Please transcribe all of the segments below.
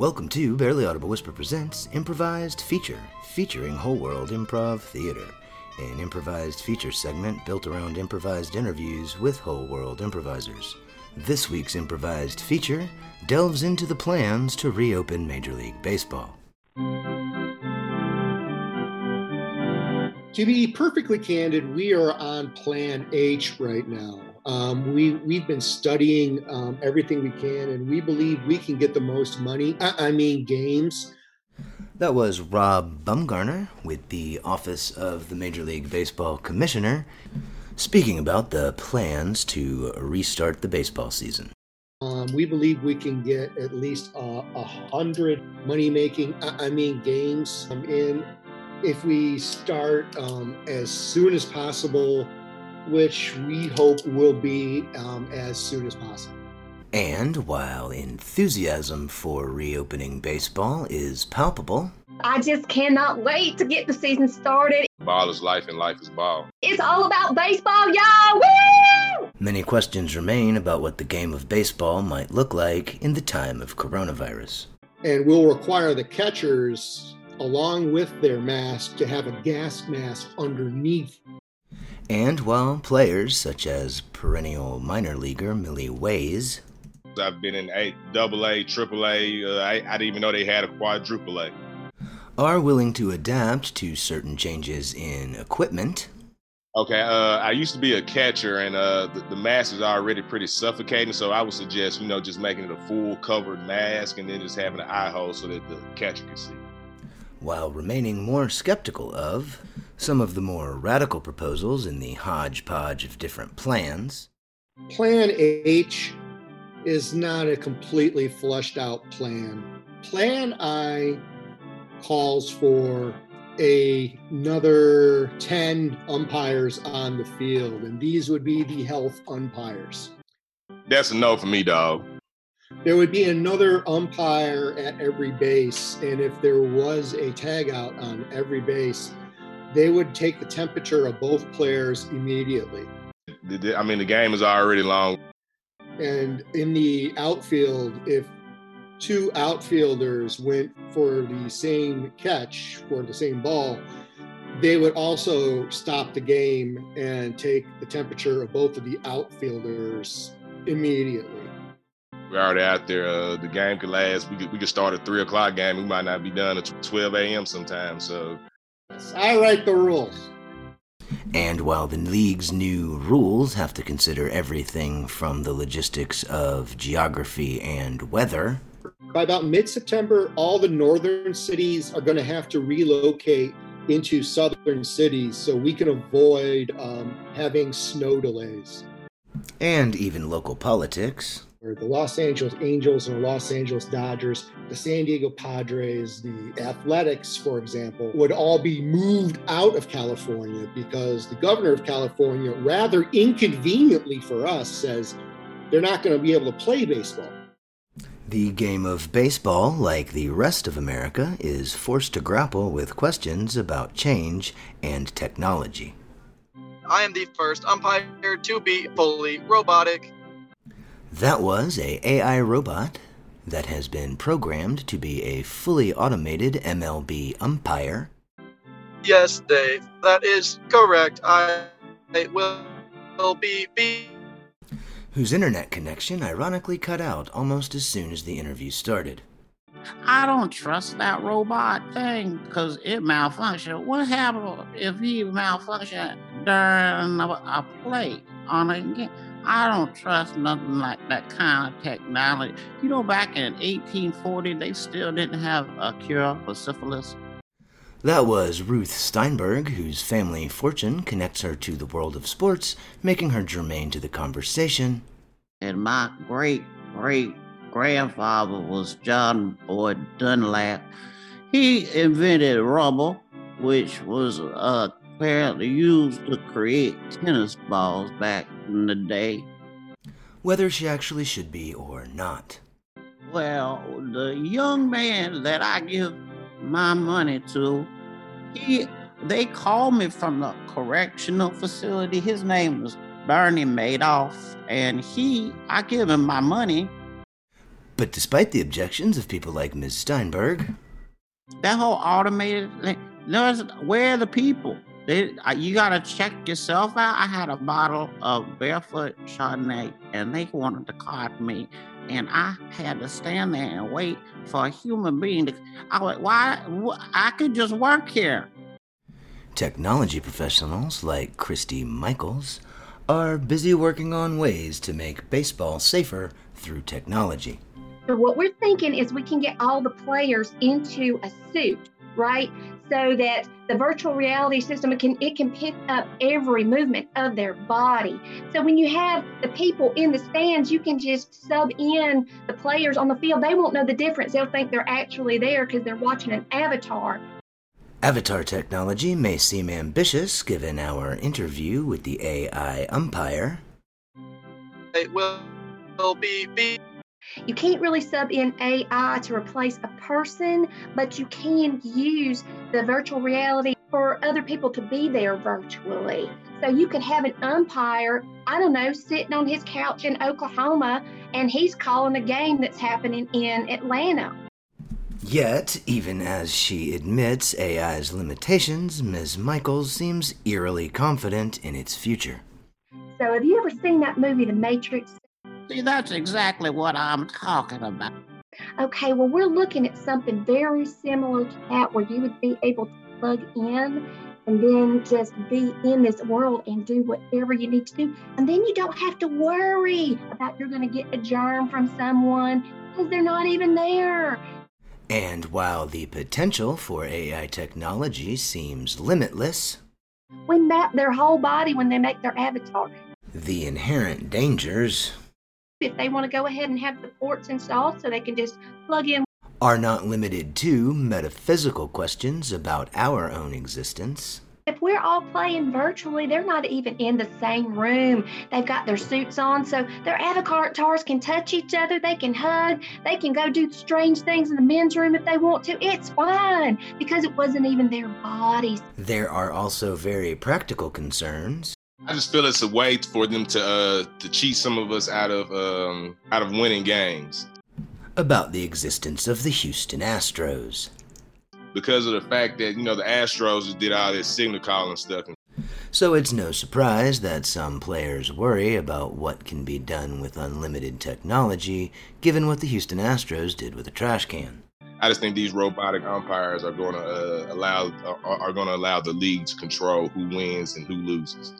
Welcome to Barely Audible Whisper Presents Improvised Feature, featuring Whole World Improv Theater, an improvised feature segment built around improvised interviews with Whole World improvisers. This week's improvised feature delves into the plans to reopen Major League Baseball. To be perfectly candid, we are on Plan H right now. Um, we we've been studying um, everything we can, and we believe we can get the most money. I, I mean, games. That was Rob Bumgarner with the Office of the Major League Baseball Commissioner speaking about the plans to restart the baseball season. Um, we believe we can get at least a uh, hundred money making, I mean, games um, in if we start um, as soon as possible which we hope will be um, as soon as possible. And while enthusiasm for reopening baseball is palpable, I just cannot wait to get the season started. Ball is life and life is ball. It's all about baseball, y'all! Woo! Many questions remain about what the game of baseball might look like in the time of coronavirus. And we'll require the catchers, along with their mask, to have a gas mask underneath and while players such as perennial minor leaguer Millie Ways, I've been in A, double A, triple A. Uh, I, I didn't even know they had a quadruple A. Are willing to adapt to certain changes in equipment. Okay, uh, I used to be a catcher, and uh, the, the, mask is already pretty suffocating. So I would suggest, you know, just making it a full covered mask, and then just having an eye hole so that the catcher can see. While remaining more skeptical of some of the more radical proposals in the hodgepodge of different plans. Plan H is not a completely fleshed out plan. Plan I calls for a, another 10 umpires on the field, and these would be the health umpires. That's a no for me, dog. There would be another umpire at every base, and if there was a tag out on every base, they would take the temperature of both players immediately. I mean, the game is already long. And in the outfield, if two outfielders went for the same catch for the same ball, they would also stop the game and take the temperature of both of the outfielders immediately. We're already out there. Uh, the game could last. We could we could start a three o'clock game. We might not be done at 12 a.m. sometimes. So I write the rules. And while the league's new rules have to consider everything from the logistics of geography and weather, by about mid September, all the northern cities are going to have to relocate into southern cities so we can avoid um, having snow delays. And even local politics or the Los Angeles Angels and the Los Angeles Dodgers, the San Diego Padres, the Athletics, for example, would all be moved out of California because the governor of California, rather inconveniently for us, says they're not going to be able to play baseball. The game of baseball, like the rest of America, is forced to grapple with questions about change and technology. I am the first umpire to be fully robotic that was a AI robot that has been programmed to be a fully automated MLB umpire. Yes, Dave, that is correct. I will, will be, be whose internet connection ironically cut out almost as soon as the interview started. I don't trust that robot thing because it malfunctioned. What happened if he malfunctioned during a, a play on a game? I don't trust nothing like that kind of technology. You know, back in 1840, they still didn't have a cure for syphilis. That was Ruth Steinberg, whose family fortune connects her to the world of sports, making her germane to the conversation. And my great great grandfather was John Boyd Dunlop. He invented rubber, which was uh, apparently used to create tennis balls back in the day. Whether she actually should be or not. Well, the young man that I give my money to, he they called me from the correctional facility. His name was Bernie Madoff, and he I give him my money But despite the objections of people like Ms. Steinberg, that whole automated thing, where are the people? They, you gotta check yourself out. I had a bottle of barefoot Chardonnay, and they wanted to card me, and I had to stand there and wait for a human being to. I was why? I could just work here. Technology professionals like Christy Michaels are busy working on ways to make baseball safer through technology. So, what we're thinking is we can get all the players into a suit, right? So that the virtual reality system it can it can pick up every movement of their body. So when you have the people in the stands, you can just sub in the players on the field. They won't know the difference. They'll think they're actually there because they're watching an avatar. Avatar technology may seem ambitious given our interview with the AI umpire. It will, will be, be. You can't really sub in AI to replace a person, but you can use the virtual reality for other people to be there virtually. So you could have an umpire, I don't know, sitting on his couch in Oklahoma and he's calling a game that's happening in Atlanta. Yet, even as she admits AI's limitations, Ms. Michaels seems eerily confident in its future. So, have you ever seen that movie, The Matrix? See, that's exactly what I'm talking about. Okay, well, we're looking at something very similar to that where you would be able to plug in and then just be in this world and do whatever you need to do. And then you don't have to worry about you're going to get a germ from someone because they're not even there. And while the potential for AI technology seems limitless, we map their whole body when they make their avatar. The inherent dangers, if they want to go ahead and have the ports installed so they can just plug in, are not limited to metaphysical questions about our own existence if we're all playing virtually, they're not even in the same room. They've got their suits on, so their avatars can touch each other. They can hug. They can go do strange things in the men's room if they want to. It's fine because it wasn't even their bodies. There are also very practical concerns. I just feel it's a way for them to uh, to cheat some of us out of um, out of winning games. About the existence of the Houston Astros because of the fact that you know the Astros did all this signal calling stuff. So it's no surprise that some players worry about what can be done with unlimited technology, given what the Houston Astros did with a trash can. I just think these robotic umpires are going to uh, allow are, are going to allow the league to control who wins and who loses.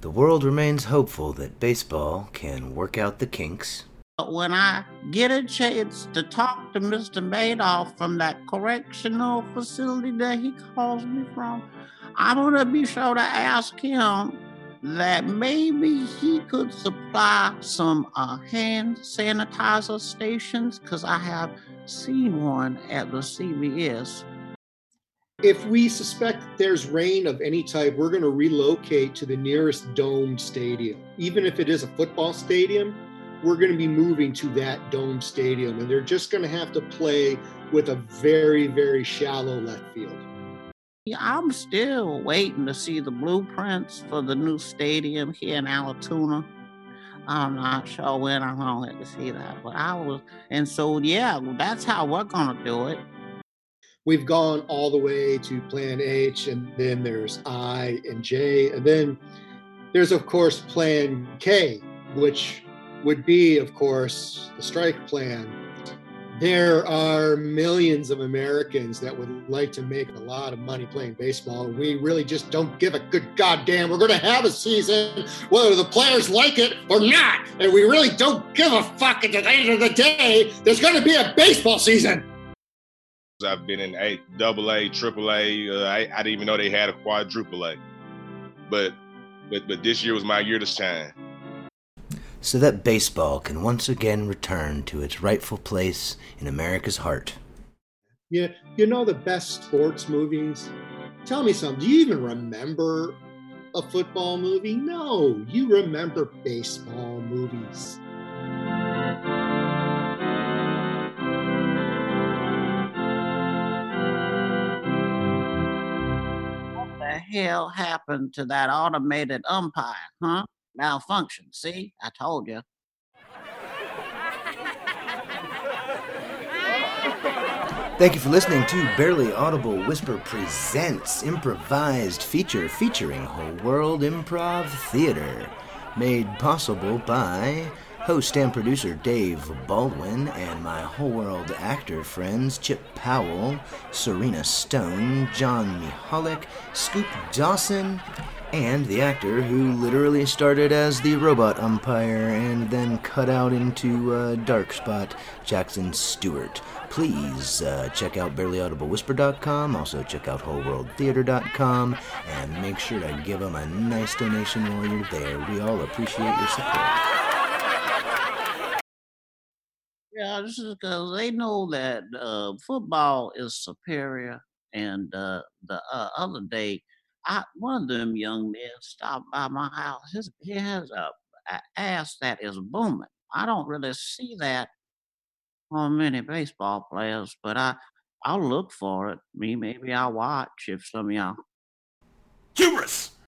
The world remains hopeful that baseball can work out the kinks But when I get a chance to talk to Mr. Madoff from that correctional facility that he calls me from, I'm going to be sure to ask him that maybe he could supply some uh, hand sanitizer stations because I have seen one at the CVS. If we suspect there's rain of any type, we're going to relocate to the nearest domed stadium. Even if it is a football stadium, we're going to be moving to that dome stadium and they're just going to have to play with a very very shallow left field yeah, i'm still waiting to see the blueprints for the new stadium here in Allatoona. i'm not sure when i'm going to see that but i was and so yeah that's how we're going to do it we've gone all the way to plan h and then there's i and j and then there's of course plan k which would be, of course, the strike plan. There are millions of Americans that would like to make a lot of money playing baseball. We really just don't give a good goddamn. We're going to have a season, whether the players like it or not. And we really don't give a fuck at the end of the day. There's going to be a baseball season. I've been in a double A, triple A. Uh, I, I didn't even know they had a quadruple A. But but but this year was my year to shine so that baseball can once again return to its rightful place in America's heart. Yeah, you know the best sports movies? Tell me something. Do you even remember a football movie? No, you remember baseball movies. hell happened to that automated umpire, huh? Malfunction. See, I told you. Thank you for listening to Barely Audible Whisper Presents Improvised Feature featuring Whole World Improv Theater. Made possible by host and producer Dave Baldwin and my Whole World actor friends Chip Powell, Serena Stone, John Mihalik, Scoop Dawson, and the actor who literally started as the robot umpire and then cut out into uh, Dark Spot, Jackson Stewart. Please uh, check out barelyaudiblewhisper.com, also check out wholeworldtheater.com, and make sure to give them a nice donation while you're there. We all appreciate your support. Yeah, this is because they know that uh, football is superior. And uh, the uh, other day, I, one of them young men stopped by my house. His, he has a, a ass that is booming. I don't really see that on many baseball players, but I I'll look for it. Me maybe I'll watch if some of y'all. Hubris!